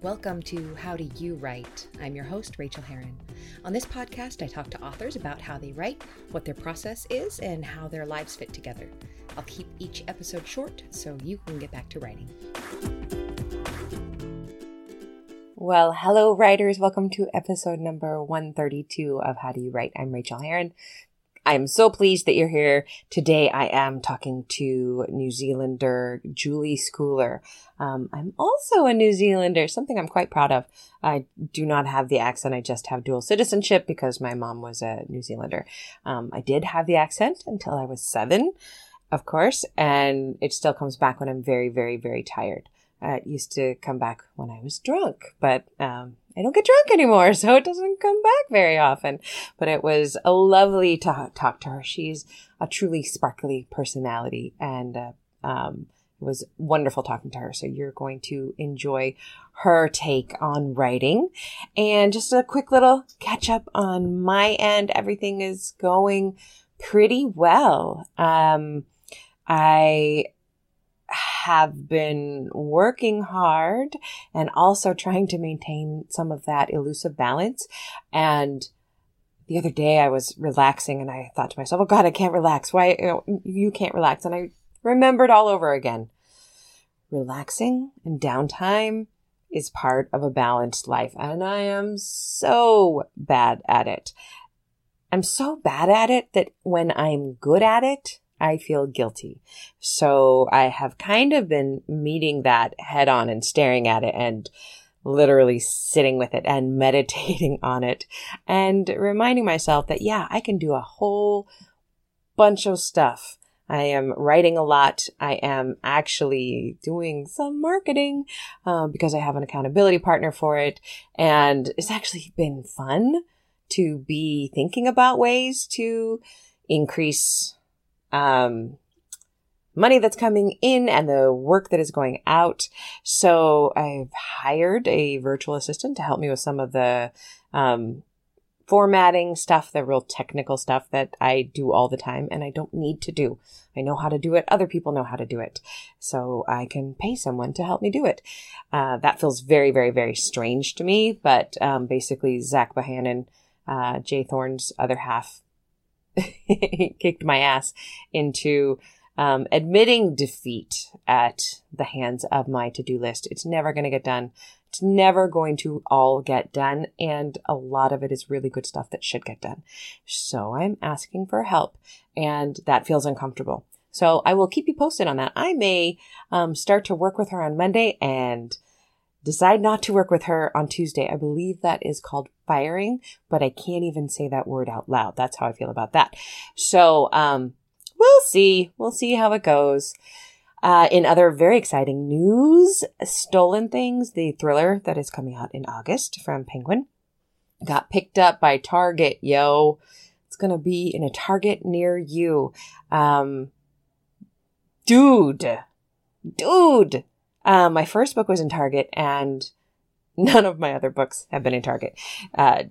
Welcome to How Do You Write? I'm your host, Rachael Herron. On this podcast, I talk to authors about how they write, what their process is, and how their lives fit together. I'll keep each episode short so you can get back to writing. Well, hello, writers. Welcome to episode number 132 of How Do You Write? I'm Rachael Herron. I'm so pleased that you're here. Today I am talking to New Zealander Julie Schooler. Um, I'm also a New Zealander, something I'm quite proud of. I do not have the accent. I just have dual citizenship because my mom was a New Zealander. Um, I did have the accent until I was seven, of course, and it still comes back when I'm very, very, very tired. Uh, it used to come back when I was drunk, but um, I don't get drunk anymore, so it doesn't come back very often. But it was a lovely to talk to her. She's a truly sparkly personality, and uh, um, it was wonderful talking to her. So you're going to enjoy her take on writing. And just a quick little catch up on my end. Everything is going pretty well. Um, I have been working hard and also trying to maintain some of that elusive balance. And the other day I was relaxing and I thought to myself, oh God, I can't relax. Why you, can't relax? And I remembered all over again. Relaxing and downtime is part of a balanced life. And I am so bad at it. I'm so bad at it that when I'm good at it, I feel guilty. So I have kind of been meeting that head on and staring at it and literally sitting with it and meditating on it and reminding myself that, yeah, I can do a whole bunch of stuff. I am writing a lot. I am actually doing some marketing uh, because I have an accountability partner for it. And it's actually been fun to be thinking about ways to increase um, money that's coming in and the work that is going out. So I've hired a virtual assistant to help me with some of the um, formatting stuff, the real technical stuff that I do all the time and I don't need to do. I know how to do it. Other people know how to do it. So I can pay someone to help me do it. Uh, that feels very, very, very strange to me. But um, basically, Zach Bohannon, uh, J. Thorn's other half, kicked my ass into um, admitting defeat at the hands of my to do list. It's never going to get done. It's never going to all get done. And a lot of it is really good stuff that should get done. So I'm asking for help and that feels uncomfortable. So I will keep you posted on that. I may um, start to work with her on Monday and decide not to work with her on Tuesday. I believe that is called firing, but I can't even say that word out loud. That's how I feel about that. So, um, we'll see. We'll see how it goes. Uh, in other very exciting news, Stolen Things, the thriller that is coming out in August from Penguin, got picked up by Target. Yo, it's to be in a Target near you. Um, dude, dude, um, my first book was in Target, and none of my other books have been in Target. Uh,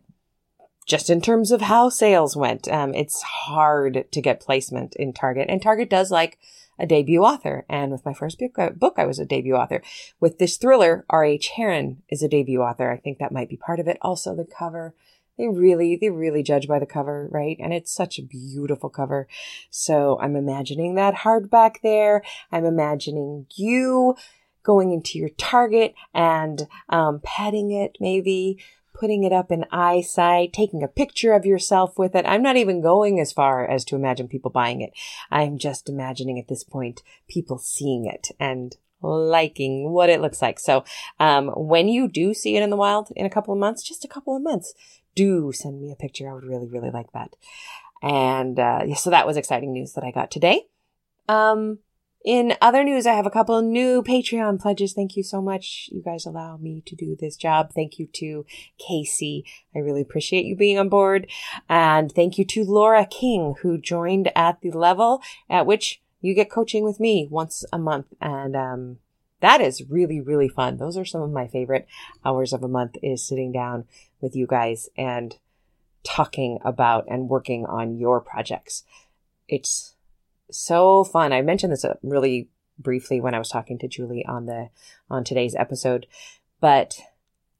just in terms of how sales went, um, it's hard to get placement in Target, and Target does like a debut author. And with my first book, uh, I was a debut author. With this thriller, R.H. Herron is a debut author. I think that might be part of it. Also, the cover. They really, they really judge by the cover, right? And it's such a beautiful cover. So I'm imagining that hardback there. I'm imagining you going into your target and um, petting it, maybe putting it up in eyesight, taking a picture of yourself with it. I'm not even going as far as to imagine people buying it. I'm just imagining at this point people seeing it and liking what it looks like. So, um, when you do see it in the wild in a couple of months, just a couple of months, do send me a picture. I would really, really like that. And, uh, so that was exciting news that I got today. Um, in other news, I have a couple new Patreon pledges. Thank you so much. You guys allow me to do this job. Thank you to Casey. I really appreciate you being on board. And thank you to Laura King, who joined at the level at which you get coaching with me once a month. And, um, that is really, really fun. Those are some of my favorite hours of a month is sitting down with you guys and talking about and working on your projects. It's so fun. I mentioned this uh, really briefly when I was talking to Julie on the on today's episode, but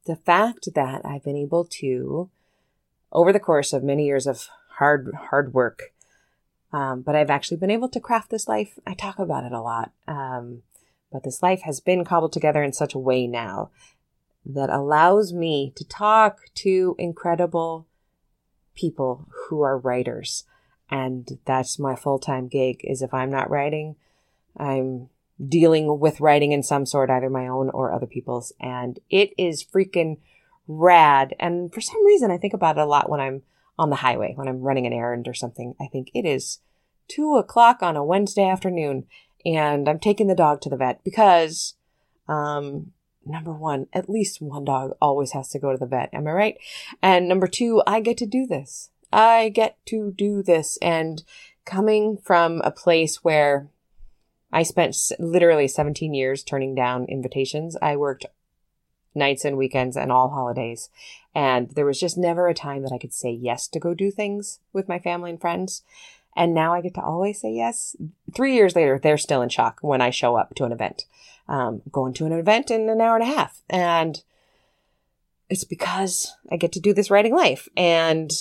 the fact that I've been able to, over the course of many years of hard, hard work, um, but I've actually been able to craft this life. I talk about it a lot. Um, but this life has been cobbled together in such a way now that allows me to talk to incredible people who are writers. And that's my full time gig is if I'm not writing, I'm dealing with writing in some sort, either my own or other people's. And it is freaking rad. And for some reason, I think about it a lot when I'm on the highway, when I'm running an errand or something. I think it is two o'clock on a Wednesday afternoon and I'm taking the dog to the vet because, um, number one, at least one dog always has to go to the vet. Am I right? And number two, I get to do this. I get to do this. And coming from a place where I spent literally 17 years turning down invitations, I worked nights and weekends and all holidays. And there was just never a time that I could say yes to go do things with my family and friends. And now I get to always say yes. Three years later, they're still in shock when I show up to an event. Um, going to an event in an hour and a half. And it's because I get to do this writing life. And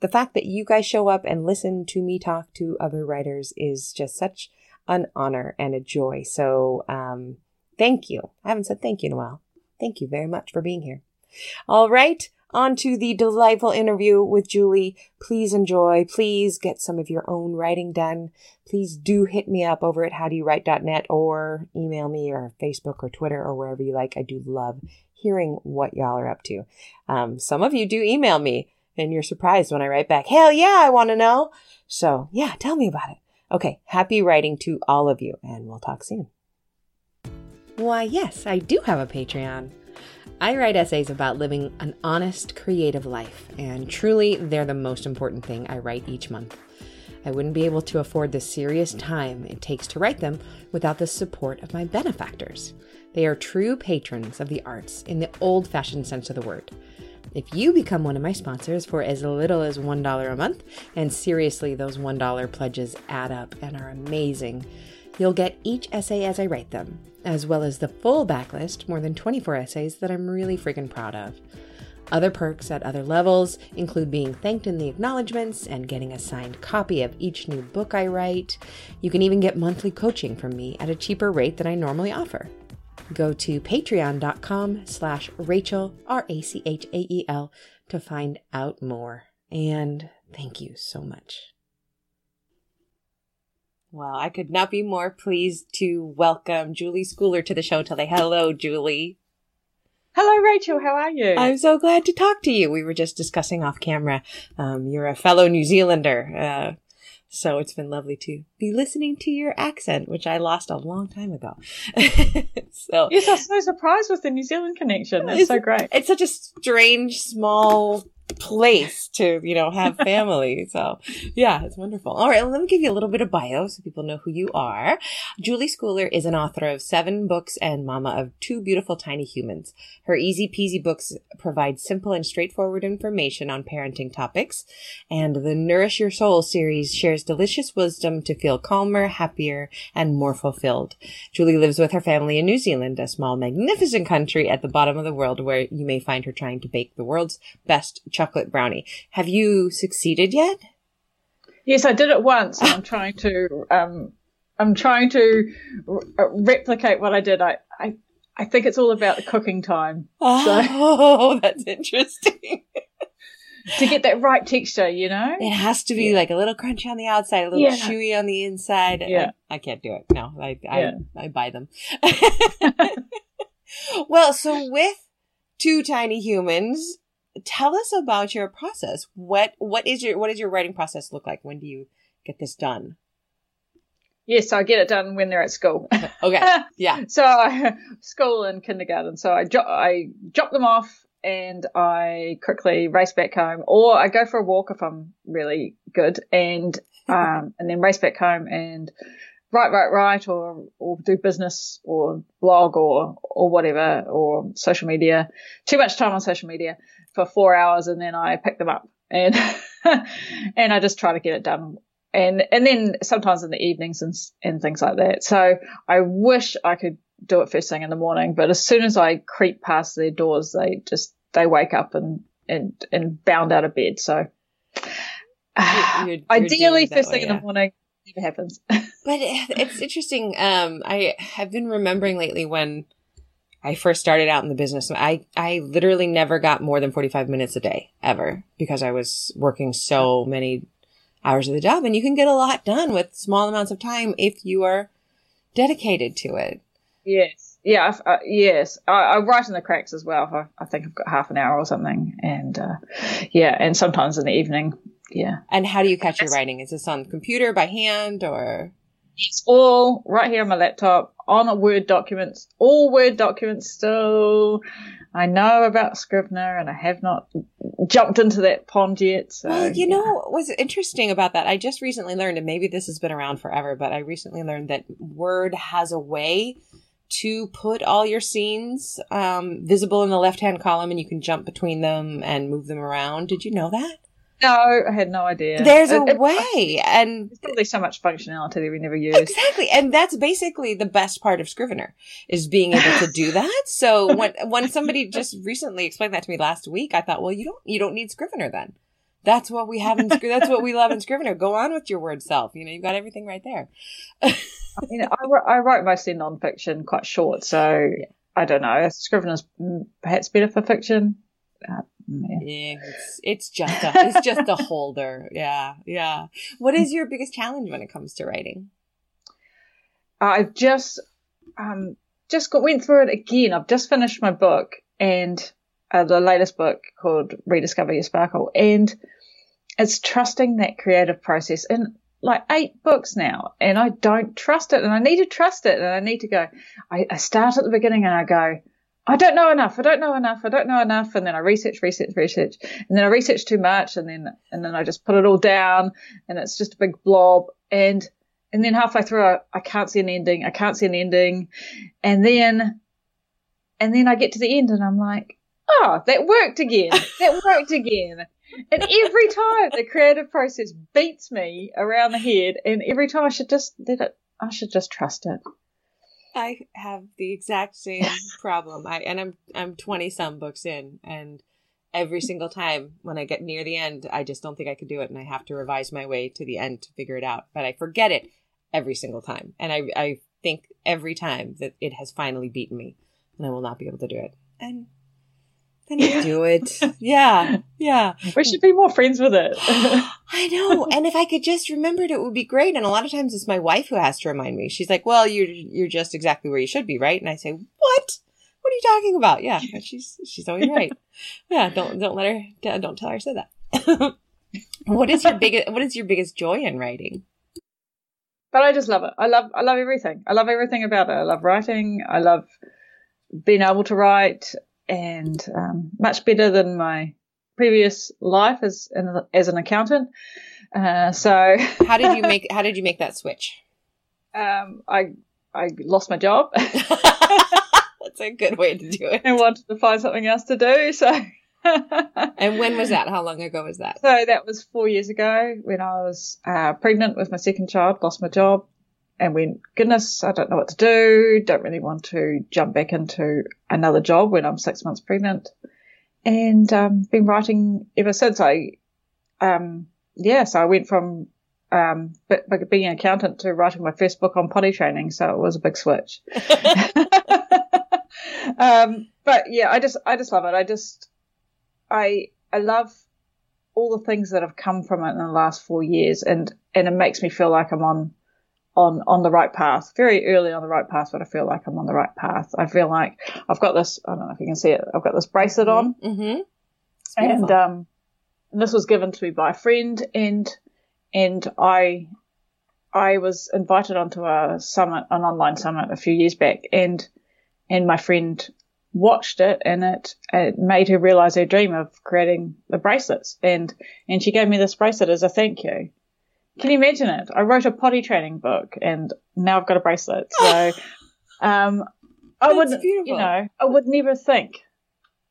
the fact that you guys show up and listen to me talk to other writers is just such an honor and a joy. So, um, thank you. I haven't said thank you in a while. Thank you very much for being here. All right on to the delightful interview with Julie. Please enjoy. Please get some of your own writing done. Please do hit me up over at howdoyouwrite.net or email me or Facebook or Twitter or wherever you like. I do love hearing what y'all are up to. Um, some of you do email me and you're surprised when I write back, hell yeah, I want to know. So yeah, tell me about it. Okay. Happy writing to all of you and we'll talk soon. Why, yes, I do have a Patreon. I write essays about living an honest, creative life, and truly, they're the most important thing I write each month. I wouldn't be able to afford the serious time it takes to write them without the support of my benefactors. They are true patrons of the arts in the old fashioned sense of the word. If you become one of my sponsors for as little as $1 a month, and seriously, those $1 pledges add up and are amazing, You'll get each essay as I write them, as well as the full backlist, more than 24 essays that I'm really freaking proud of. Other perks at other levels include being thanked in the acknowledgments and getting a signed copy of each new book I write. You can even get monthly coaching from me at a cheaper rate than I normally offer. Go to patreon.com slash Rachael, R-A-C-H-A-E-L, to find out more. And thank you so much. Well, I could not be more pleased to welcome Julie Schooler to the show today. Hello, Julie. Hello, Rachael. How are you? I'm so glad to talk to you. We were just discussing off camera. Um, you're a fellow New Zealander. Uh, so it's been lovely to be listening to your accent, which I lost a long time ago. so yes, I'm so surprised with the New Zealand connection. It's so great. It's such a strange, small place to, you know, have family. so yeah, it's wonderful. All right. Well, let me give you a little bit of bio so people know who you are. Julie Schooler is an author of seven books and mama of two beautiful tiny humans. Her easy peasy books provide simple and straightforward information on parenting topics. And the Nourish Your Soul series shares delicious wisdom to feel calmer, happier, and more fulfilled. Julie lives with her family in New Zealand, a small, magnificent country at the bottom of the world where you may find her trying to bake the world's best chocolate brownie. Have you succeeded yet? Yes, I did it once. I'm trying to, um, I'm trying to r- replicate what I did. I, I, I think it's all about the cooking time. Oh, so. that's interesting. to get that right texture, you know? It has to be yeah. like a little crunchy on the outside, a little yeah. chewy on the inside. Yeah. I, I can't do it. No, I, I, I buy them. well, so with two tiny humans, tell us about your process. What what is your what does your writing process look like? When do you get this done? Yes, I get it done when they're at school. okay. Yeah. so I, school and kindergarten. So I jo- I drop them off and I quickly race back home, or I go for a walk if I'm really good, and um, and then race back home and write, write, write, or or do business or blog or or whatever or social media. Too much time on social media for four hours, and then I pick them up and and I just try to get it done. And and then sometimes in the evenings and and things like that. So I wish I could do it first thing in the morning. But as soon as I creep past their doors, they just they wake up and and and bound out of bed. So you're, you're, ideally, you're first thing in the morning, it happens. but it's interesting. Um, I have been remembering lately when I first started out in the business. I I literally never got more than forty five minutes a day ever because I was working so many hours of the job, and you can get a lot done with small amounts of time if you are dedicated to it. Yes. Yeah. Uh, yes. I, I, write in the cracks as well. I, I, think I've got half an hour or something. And, uh, yeah. And sometimes in the evening. Yeah. And how do you catch your writing? Is this on computer by hand or? It's all right here on my laptop on a Word documents, all Word documents still. I know about Scrivener and I have not jumped into that pond yet. So, well, you yeah. know what's interesting about that? I just recently learned, and maybe this has been around forever, but I recently learned that Word has a way to put all your scenes um, visible in the left hand column and you can jump between them and move them around. Did you know that? No, I had no idea. There's a it, way, and there's probably so much functionality that we never use. Exactly, and that's basically the best part of Scrivener is being able to do that. So when when somebody just recently explained that to me last week, I thought, well, you don't you don't need Scrivener then. That's what we have in that's what we love in Scrivener. Go on with your word self. You know, you've got everything right there. I mean, I, I write mostly nonfiction, quite short, so yeah. I don't know. Scrivener's mm, perhaps better for fiction. Yeah, it's, it's just a it's just a holder. Yeah, yeah. What is your biggest challenge when it comes to writing? I've just um just got went through it again. I've just finished my book and uh, the latest book called Rediscover Your Sparkle, and it's trusting that creative process And like eight books now, and I don't trust it, and I need to trust it, and I need to go. I, I start at the beginning and I go I don't know enough. I don't know enough. I don't know enough. And then I research, research, research, and then I research too much, and then and then I just put it all down, and it's just a big blob. And and then halfway through, I, I can't see an ending. I can't see an ending, and then and then I get to the end, and I'm like, oh, that worked again. That worked again. And every time the creative process beats me around the head, and every time I should just let it. I should just trust it. I have the exact same problem. I and I'm I'm 20 some books in and every single time when I get near the end, I just don't think I can do it and I have to revise my way to the end to figure it out. But I forget it every single time. And I I think every time that it has finally beaten me and I will not be able to do it. And then you do it. Yeah. Yeah. We should be more friends with it. I know. And if I could just remember it, it would be great. And a lot of times it's my wife who has to remind me. She's like, well, you're, you're just exactly where you should be, right? And I say, what? What are you talking about? Yeah. She's, she's always right. Yeah. Don't, don't let her, don't tell her I said that. what is your biggest, what is your biggest joy in writing? But I just love it. I love, I love everything. I love everything about it. I love writing. I love being able to write and um, much better than my previous life as an, as an accountant. Uh, so how did you make how did you make that switch? Um, I I lost my job. That's a good way to do it. And wanted to find something else to do. So. and when was that? How long ago was that? So that was four years ago when I was uh, pregnant with my second child, lost my job, and went, goodness, I don't know what to do. Don't really want to jump back into another job when I'm six months pregnant. And um, been writing ever since. I, um, yeah, so I went from um, but being an accountant to writing my first book on potty training. So it was a big switch. um, but yeah, I just, I just love it. I just, I, I love all the things that have come from it in the last four years, and and it makes me feel like I'm on on on the right path, very early on the right path, but I feel like I'm on the right path. I feel like I've got this. I don't know if you can see it. I've got this bracelet on, mm-hmm. and um, this was given to me by a friend, and and I I was invited onto a summit, an online summit, a few years back, and and my friend watched it, and it it made her realize her dream of creating the bracelets, and and she gave me this bracelet as a thank you. Can you imagine it? I wrote a potty training book and now I've got a bracelet. So, um, I would, you know, I would never think,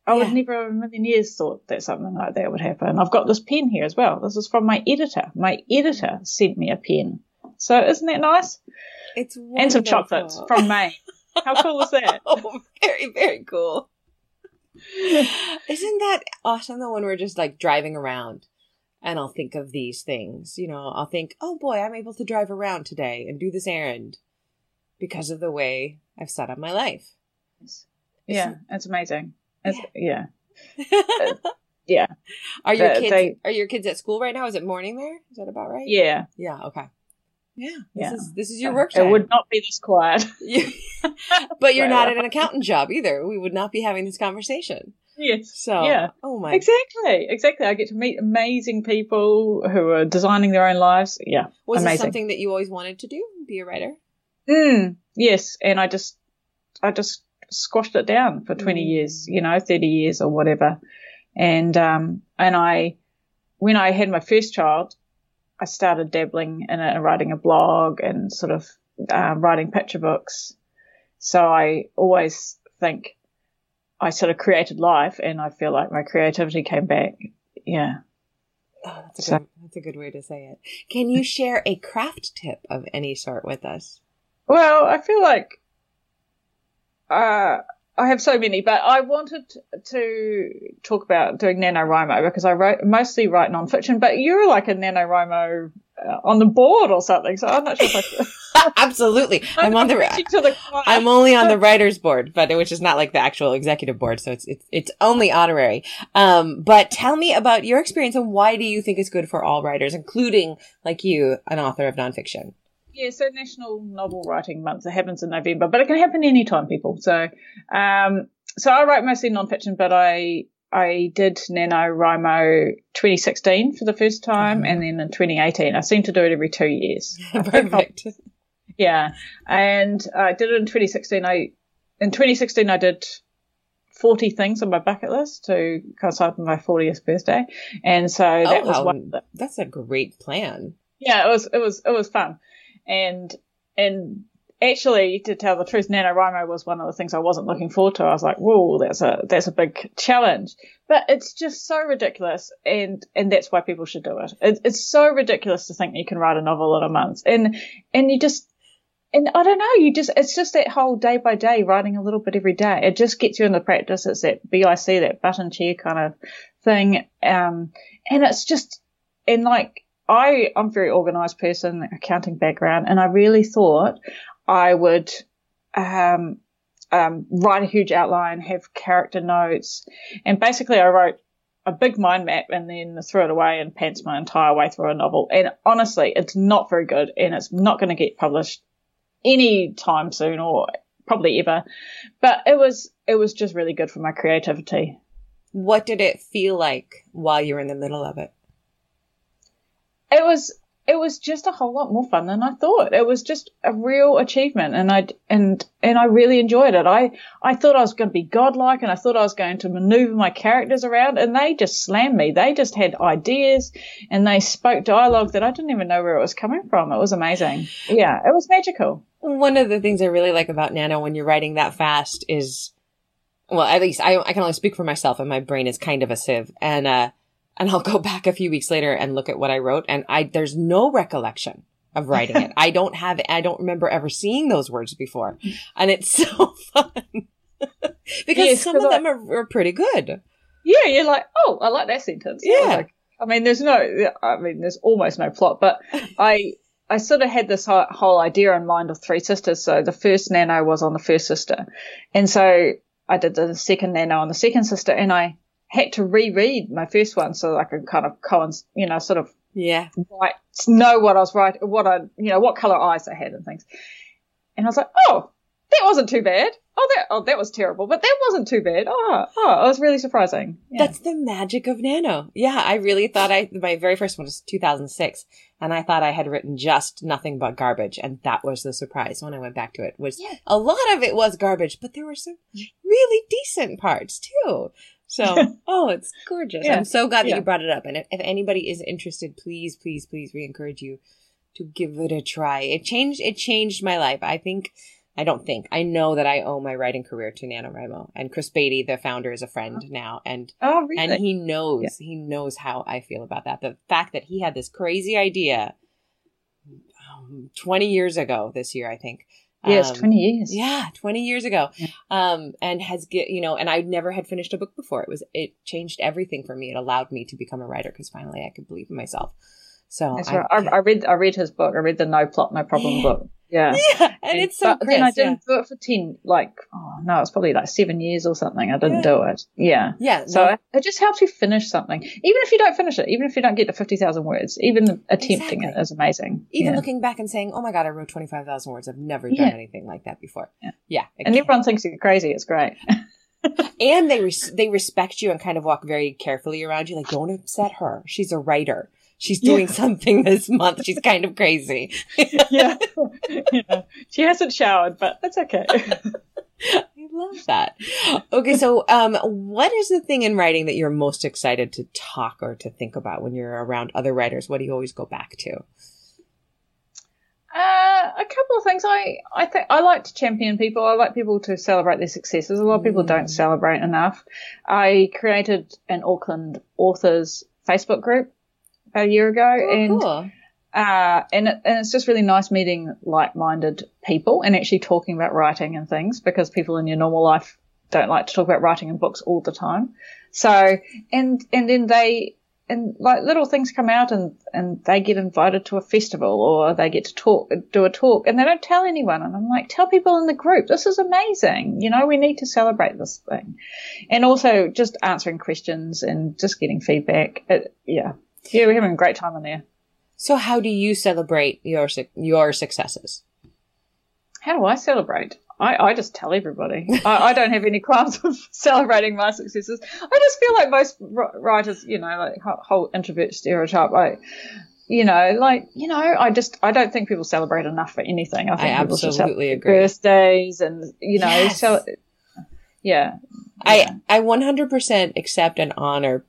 I yeah. would never a million years thought that something like that would happen. I've got this pen here as well. This is from my editor. My editor sent me a pen. So isn't that nice? It's wonderful. and some chocolates from May. How cool is that? oh, very, very cool. Isn't that awesome though when we're just like driving around and I'll think of these things? You know, I'll think, oh boy, I'm able to drive around today and do this errand because of the way I've set up my life. Yeah, it's amazing. It's, yeah. Yeah. yeah. Are your The- kids they- are your kids at school right now? Is it morning there? Is that about right? Yeah. Yeah, okay. Yeah. This Yeah. is this is your work It would not be this quiet. But you're Right, not right. at an accountant job either. We would not be having this conversation. Yes. So, Yeah. oh my. Exactly. Exactly. I get to meet amazing people who are designing their own lives. Yeah. Was this amazing. something that you always wanted to do? Be a writer? Mm, yes, and I just, I just squashed it down for twenty Mm. years, you know, thirty years or whatever, and um, and I, when I had my first child, I started dabbling in and writing a blog and sort of um, writing picture books. So I always think I sort of created life, and I feel like my creativity came back. Yeah. Oh, that's, a So- good, that's a good way to say it. Can you share a craft tip of any sort with us? Well, I feel like uh, I have so many, but I wanted to talk about doing NaNoWriMo because I wrote mostly write nonfiction, but you're like a NaNoWriMo on the board or something, so I'm not sure if I, Absolutely. I'm on the. the. I'm only on the writers board, but which is not like the actual executive board, so it's it's it's only honorary. Um, but tell me about your experience and why do you think it's good for all writers, including like you, an author of nonfiction? Yeah, so National Novel Writing Month. It happens in November, but it can happen anytime, people. So, um, so I write mostly nonfiction, but I I did NaNoWriMo 2016 for the first time, Mhm. and then in 2018. I seem to do it every two years. Perfect. Yeah, and I did it in 2016. I in 2016 I did 40 things on my bucket list to coincide with my 40th birthday, and so that Oh, was one. That's a great plan. yeah, it was it was it was fun, and and actually to tell the truth, NaNoWriMo was one of the things I wasn't looking forward to. I was like, whoa, that's a that's a big challenge, but it's just so ridiculous, and and that's why people should do it. it it's so ridiculous to think you can write a novel in a month, and and you just. And I don't know, you just, it's just that whole day by day writing a little bit every day. It just gets you into practice. It's that BIC, that button chair kind of thing. Um, and it's just, and like, I, I'm a very organized person, accounting background, and I really thought I would, um, um, write a huge outline, have character notes, and basically I wrote a big mind map and then threw it away and pants my entire way through a novel. And honestly, it's not very good and it's not going to get published any time soon or probably ever. But it was, it was just really good for my creativity. What did it feel like while you were in the middle of it? it was it was just a whole lot more fun than I thought. It was just a real achievement, and I and and I really enjoyed it. I I thought I was going to be godlike, and I thought I was going to maneuver my characters around, and they just slammed me. They just had ideas, and they spoke dialogue that I didn't even know where it was coming from. It was amazing. Yeah, it was magical. One of the things I really like about Nano when you're writing that fast is, well, at least I, I can only speak for myself and my brain is kind of a sieve. And, uh, and I'll go back a few weeks later and look at what I wrote and I, there's no recollection of writing it. I don't have, I don't remember ever seeing those words before. And it's so fun because Yes, some of I- them are, are pretty good. Yeah, you're like, oh, I like that sentence. Yeah. Like, I mean, there's no, I mean, there's almost no plot, but I, I sort of had this whole, whole idea in mind of three sisters. So the first nano was on the first sister. And so I did the second nano on the second sister and I had to reread my first one so that I could kind of coinc you know, sort of Yeah. write, know what I was writing, what I, you know, what color eyes I had and things. And I was like, oh, that wasn't too bad. Oh, that, oh, that was terrible, but that wasn't too bad. Oh, oh, it was really surprising. Yeah. That's the magic of Nano. Yeah, I really thought I my very first one was 2006, and I thought I had written just nothing but garbage, and that was the surprise when I went back to it. Was Yeah. a lot of it was garbage, but there were some really decent parts too. So, oh, it's gorgeous. Yeah. I'm so glad that Yeah. you brought it up. And if, if anybody is interested, please, please, please, we encourage you to give it a try. It changed. It changed my life. I think. I don't think. I know that I owe my writing career to NaNoWriMo. And Chris Baty, the founder, is a friend now. And Oh, really? and he knows he knows how I feel about that. The fact that he had this crazy idea um, 20 years ago this year, I think, Yes, Um, 20 years. Yeah, 20 years ago. Yeah. Um, and has, get, you know, and I never had finished a book before. It was, it changed everything for me. It allowed me to become a writer because finally I could believe in myself. So I- right. I, I read I read his book. I read the No Plot, No Problem Yeah. book. Yeah. yeah, and it's so but I didn't do it for 10, like, oh no, it's probably like seven years or something. I didn't Yeah. do it. Yeah. Yeah. So no, it, it just helps you finish something. Even if you don't finish it, even if you don't get to 50,000 words, even attempting Exactly. it is amazing. even yeah. looking back and saying, "Oh my god, I wrote twenty five thousand words. I've never Yeah. done anything like that before." Yeah. yeah. and can- everyone thinks you're crazy. It's great. and they res- they respect you and kind of walk very carefully around you. Like, don't upset her. She's a writer. She's Yeah. doing something this month. She's kind of crazy. yeah. yeah. She hasn't showered, but that's okay. I love that. Okay, so um, what is the thing in writing that you're most excited to talk or to think about when you're around other writers? What do you always go back to? Uh, a couple of things. I I think I like to champion people. I like people to celebrate their successes. A lot of people Mm. don't celebrate enough. I created an Auckland authors Facebook group a year ago, and Oh, cool. uh, and it, and it's just really nice meeting like-minded people and actually talking about writing and things because people in your normal life don't like to talk about writing and books all the time. So and and then they and like little things come out and and they get invited to a festival or they get to talk do a talk and they don't tell anyone. And I'm like tell people in the group. This is amazing. You know we need to celebrate this thing. And also just answering questions and just getting feedback. It, yeah yeah we're having a great time in there So, how do you celebrate your your successes? How do I celebrate? I, I just tell everybody. I, I don't have any qualms of celebrating my successes. I just feel like most writers, you know, like whole, whole introvert stereotype. I, you know, like you know, I just I don't think people celebrate enough for anything. I think I absolutely agree. birthdays and you know, Yes. so yeah, yeah. I I 100% accept and honor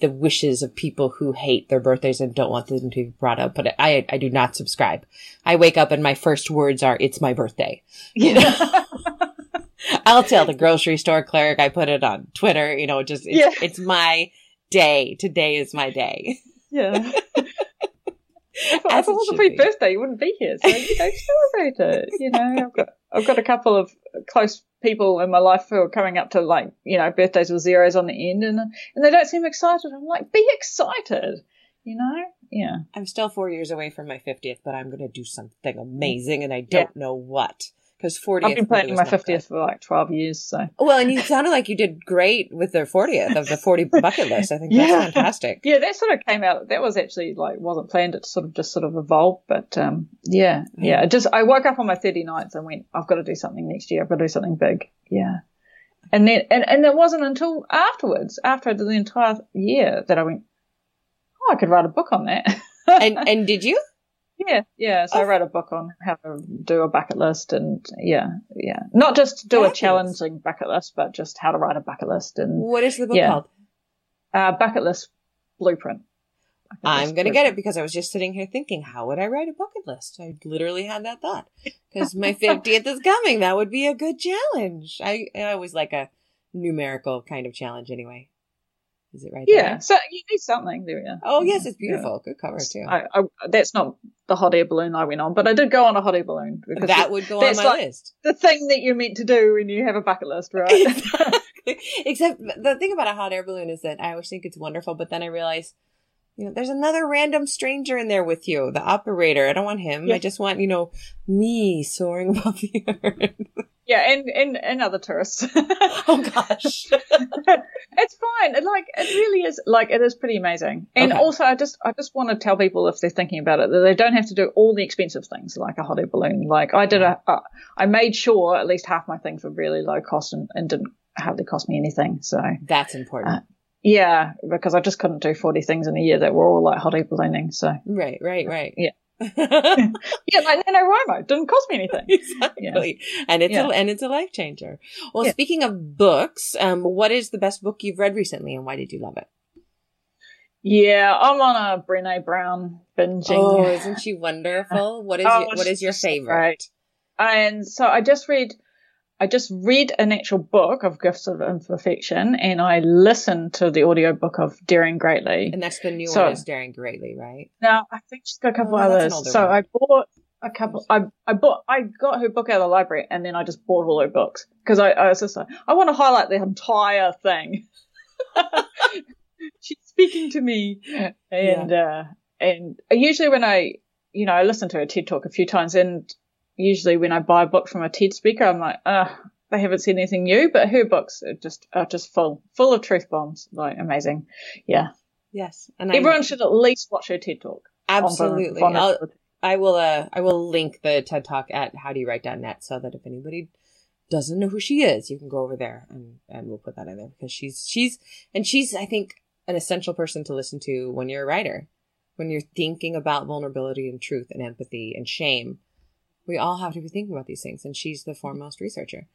the wishes of people who hate their birthdays and don't want them to be brought up, but I I do not subscribe. I wake up and my first words are "It's my birthday." yeah. I'll tell the grocery store clerk. I put it on Twitter. You know, just it's, Yeah. it's my day. Today is my day. yeah. If, As if it wasn't for your birthday, you wouldn't be here. So you know, celebrate it. You know, I've got I've got a couple of close people in my life who are coming up to like you know birthdays with zeros on the end, and and they don't seem excited. I'm like, be excited. You know, yeah. I'm still four years away from my 50th, but I'm going to do something amazing, and I don't know what. Because 40th. I've been planning my not good. fiftieth for like twelve years. So Well, and you sounded like you did great with the 40th of the 40 bucket list. I think that's fantastic. yeah, that sort of came out. That was actually like wasn't planned. It sort of just sort of evolved. But um, yeah, yeah. It just I woke up on my 39th and went, I've got to do something next year. I've got to do something big. Yeah. And then and, and it wasn't until afterwards, after I did the entire year, that I went, oh, I could write a book on that. And and did you? Yeah, yeah. So I Oh. wrote a book on how to do a bucket list, and yeah, yeah. Not just do Fabulous. a challenging bucket list, but just how to write a bucket list and What is the book Yeah. called? uh, bucket list blueprint. Bucket I'm list going to blueprint. get it because I was just sitting here thinking, how would I write a bucket list? I literally had that thought because my 50th is coming. That would be a good challenge. I, I always like a numerical kind of challenge anyway. Is it right Yeah, there? so you need something there. Yeah. Oh, yes, it's Yeah. beautiful. Good cover, too. I, I, that's not the hot air balloon I went on, but I did go on a hot air balloon because that would go on my like- list. the thing that you're meant to do when you have a bucket list, right? Exactly. Except the thing about a hot air balloon is that I always think it's wonderful, but then I realize, you know, there's another random stranger in there with you, the operator. I don't want him. Yeah. I just want, you know, me soaring above the earth. yeah, and, and and other tourists. oh gosh. it's fine. It, like it really is. Like it is pretty amazing. And Okay. also, I just I just want to tell people if they're thinking about it that they don't have to do all the expensive things like a hot air balloon. Like I did a, a I made sure at least half my things were really low cost and, and didn't hardly cost me anything. So That's important. Uh, yeah, because I just couldn't do forty things in a year that were all like hot air ballooning. So right, right, right. Yeah. yeah, like NaNoWriMo didn't cost me anything. exactly. And it's Yeah. a, and it's a life changer. Well, Yeah. speaking of books, um, what is the best book you've read recently and why did you love it? Yeah, I'm on a Brene Brown binging. Oh, isn't she wonderful? What is Oh, your, what is your favorite? great. And so I just read, I just read an actual book of Gifts of Imperfection, and I listened to the audiobook of Daring Greatly. And that's the new So- one is Daring Greatly, right? Now I think she's got a couple Oh, others. So one. I bought, a couple. I I bought I got her book out of the library, and then I just bought all her books because I, I was just like, I want to highlight the entire thing. She's speaking to me, and yeah. uh, and usually when I, you know, I listen to her TED talk a few times, and usually when I buy a book from a TED speaker, I'm like, uh, they haven't said anything new, but her books are just are just full, full of truth bombs. Like amazing, yeah. Yes, and everyone I'm, should at least watch her TED talk. Absolutely, I will. Uh, I will link the TED talk at howdoyouwrite.net so that if anybody doesn't know who she is, you can go over there and and we'll put that in there because she's she's and she's I think an essential person to listen to when you're a writer, when you're thinking about vulnerability and truth and empathy and shame. We all have to be thinking about these things, and she's the foremost researcher.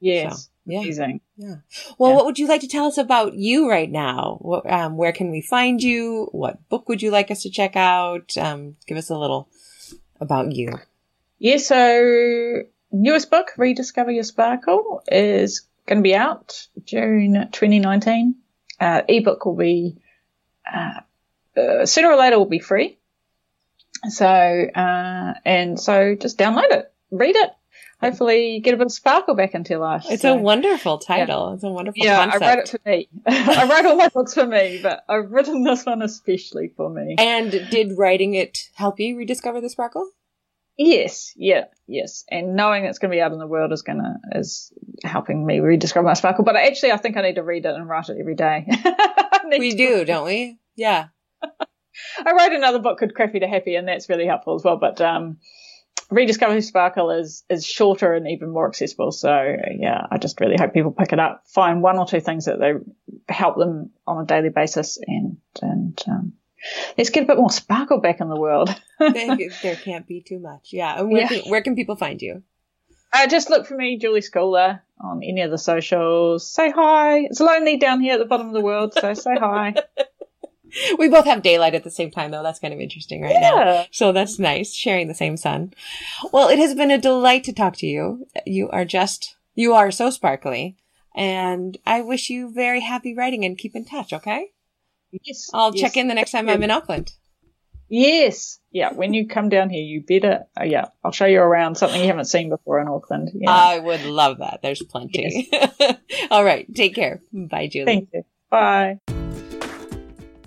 Yes. So, yeah. Amazing. Yeah. Well, yeah. what would you like to tell us about you right now? What, um, where can we find you? What book would you like us to check out? Um, give us a little about you. Yeah. So newest book, Rediscover Your Sparkle, is going to be out June 2019. Uh, ebook will be, uh, uh, sooner or later will be free. So, uh, and so just download it, read it, hopefully you get a bit of sparkle back into your life. It's so, a wonderful title. Yeah. It's a wonderful yeah, concept. I wrote it for me. I wrote all my books for me, but I've written this one especially for me. And did writing it help you rediscover the sparkle? Yes, yeah, yes. And knowing it's going to be out in the world is going to, is helping me rediscover my sparkle. But actually, I think I need to read it and write it every day. we do, don't we? Yeah. I wrote another book called Crappy to Happy, and that's really helpful as well. But, um, Rediscover Sparkle is is shorter and even more accessible. So yeah, I just really hope people pick it up, find one or two things that they help them on a daily basis, and and um, let's get a bit more sparkle back in the world. there, there, can't be too much. Yeah. And where, yeah. Can, where can people find you? Uh, just look for me, Julie Schooler, on any of the socials. Say hi. It's lonely down here at the bottom of the world, so say hi. we both have daylight at the same time though. That's kind of interesting right yeah. now. So that's nice, sharing the same sun. Well, it has been a delight to talk to you. You are just, you are so sparkly. And I wish you very happy writing and keep in touch, okay? Yes. I'll yes. check in the next time I'm in Auckland. Yes. Yeah. When you come down here, you better, uh, yeah, I'll show you around something you haven't seen before in Auckland. Yeah. I would love that. There's plenty. Yes. All right. Take care. Bye, Julie. Thank you. Bye.